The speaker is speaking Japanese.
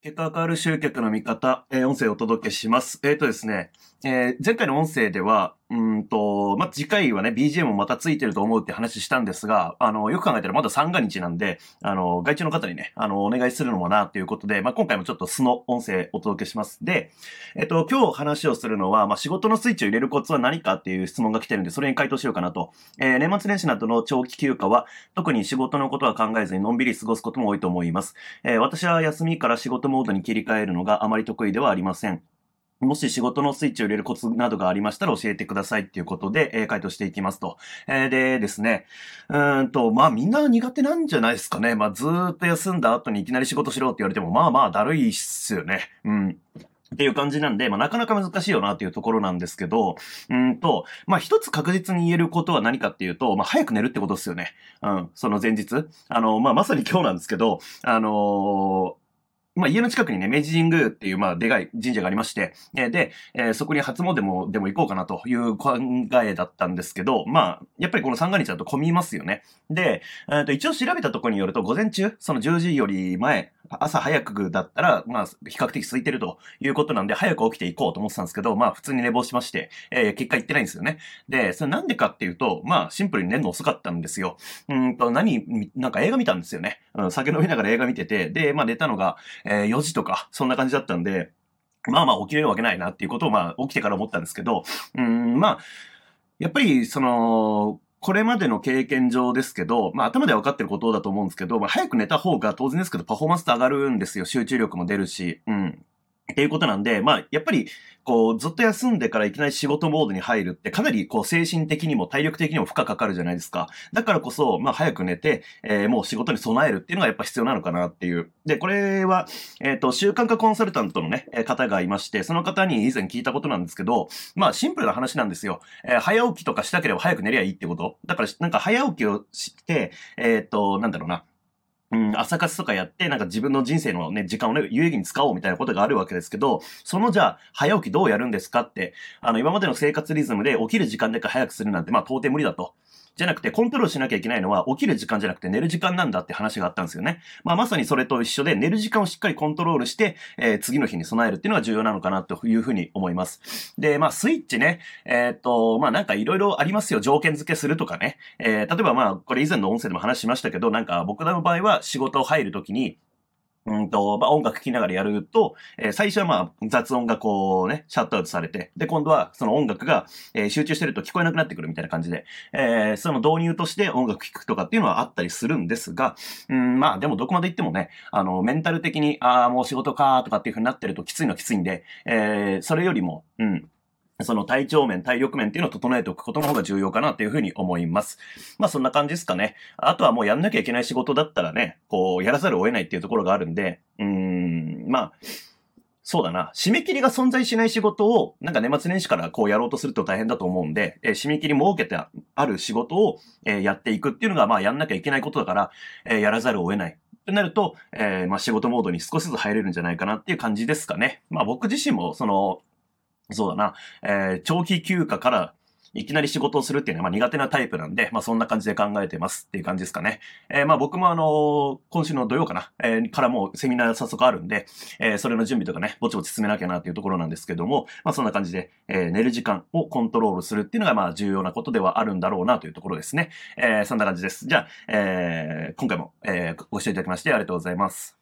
結果が変わる集客の見方、えー、音声をお届けします。えっ、ー、とですね、えー、前回の音声では、うんと、まあ、次回はね、BGM もまたついてると思うって話したんですが、あの、よく考えたらまだ三が日なんで、あの、外注の方にね、あの、お願いするのもな、ということで、まあ、今回もちょっと素の音声お届けします。で、えっ、と、今日話をするのは、まあ、仕事のスイッチを入れるコツは何かっていう質問が来てるんで、それに回答しようかなと。えー、年末年始などの長期休暇は、特に仕事のことは考えずにのんびり過ごすことも多いと思います。えー、私は休みから仕事モードに切り替えるのがあまり得意ではありません。もし仕事のスイッチを入れるコツなどがありましたら教えてくださいっていうことで、えー、回答していきますと。えー、でですね、うんと、まあみんな苦手なんじゃないですかね。まあずーっと休んだ後にいきなり仕事しろって言われても、まあまあだるいっすよね。うん。っていう感じなんで、まあ、なかなか難しいよなっていうところなんですけど、うんと、まあ、一つ確実に言えることは何かっていうと、まあ、早く寝るってことですよね。うん、その前日。あの、まあ、まさに今日なんですけど、あのーまあ、家の近くにね、明治神宮っていう、まあ、でかい神社がありまして、え、で、え、そこに初詣も、でも行こうかなという考えだったんですけど、まあ、やっぱりこの三が日だと混みますよね。で、えー、と一応調べたところによると、午前中、その10時より前、朝早くだったら、まあ、比較的空いてるということなんで、早く起きていこうと思ってたんですけど、まあ、普通に寝坊しまして、えー、結果行ってないんですよね。で、それなんでかっていうと、まあ、シンプルに寝るの遅かったんですよ。うんと、何、なんか映画見たんですよね。うん、酒飲みながら映画見てて、で、まあ、寝たのが、えー、4時とか、そんな感じだったんで、まあまあ起きれるわけないなっていうことを、まあ、起きてから思ったんですけど、うん、まあ、やっぱり、その、これまでの経験上ですけど、まあ頭で分かってることだと思うんですけど、まあ早く寝た方が当然ですけどパフォーマンスって上がるんですよ。集中力も出るし。うん。っていうことなんで、まあ、やっぱり、こう、ずっと休んでからいきなり仕事モードに入るって、かなり、こう、精神的にも体力的にも負荷かかるじゃないですか。だからこそ、まあ、早く寝て、えー、もう仕事に備えるっていうのがやっぱ必要なのかなっていう。で、これは、えっ、ー、と、習慣化コンサルタントのね、方がいまして、その方に以前聞いたことなんですけど、まあ、シンプルな話なんですよ。えー、早起きとかしたければ早く寝りゃいいってこと。だから、なんか早起きをして、えっ、と、なんだろうな。うん、朝活とかやって、なんか自分の人生のね、時間をね、有意義に使おうみたいなことがあるわけですけど、そのじゃあ、早起きどうやるんですかって、あの、今までの生活リズムで起きる時間でか早くするなんて、まあ、到底無理だと。じゃなくて、コントロールしなきゃいけないのは、起きる時間じゃなくて寝る時間なんだって話があったんですよね。まあ、まさにそれと一緒で、寝る時間をしっかりコントロールして、えー、次の日に備えるっていうのが重要なのかなというふうに思います。で、まあ、スイッチね、えー、っと、まあ、なんかいろいろありますよ。条件付けするとかね。えー、例えばまあ、これ以前の音声でも話しましたけど、なんか僕らの場合は仕事を入るときに、うんと、まあ、音楽聴きながらやると、えー、最初はまあ、雑音がこうね、シャットアウトされて、で、今度はその音楽が、えー、集中してると聞こえなくなってくるみたいな感じで、えー、その導入として音楽聴くとかっていうのはあったりするんですが、うん、まあ、でもどこまで行ってもね、あの、メンタル的に、ああ、もう仕事かとかっていう風になってるときついのはきついんで、え、それよりも、うん、その体調面、体力面っていうのを整えておくことの方が重要かなっていうふうに思います。まあそんな感じですかね。あとはもうやんなきゃいけない仕事だったらね、こう、やらざるを得ないっていうところがあるんで、うーん、まあ、そうだな。締め切りが存在しない仕事を、なんか年末年始からこうやろうとすると大変だと思うんで、えー、締め切り設けてある仕事を、えー、やっていくっていうのが、まあやんなきゃいけないことだから、えー、やらざるを得ない。ってなると、えまあ仕事モードに少しずつ入れるんじゃないかなっていう感じですかね。まあ僕自身も、その、そうだな、えー、長期休暇からいきなり仕事をするっていうのはまあ苦手なタイプなんで、まあそんな感じで考えてますっていう感じですかね。えー、まあ僕もあのー、今週の土曜かな、えー、からもうセミナー早速あるんで、えー、それの準備とかね、ぼちぼち進めなきゃなっていうところなんですけども、まあそんな感じで、えー、寝る時間をコントロールするっていうのがまあ重要なことではあるんだろうなというところですね。えー、そんな感じです。じゃあ、えー、今回も、えー、ご視聴いただきましてありがとうございます。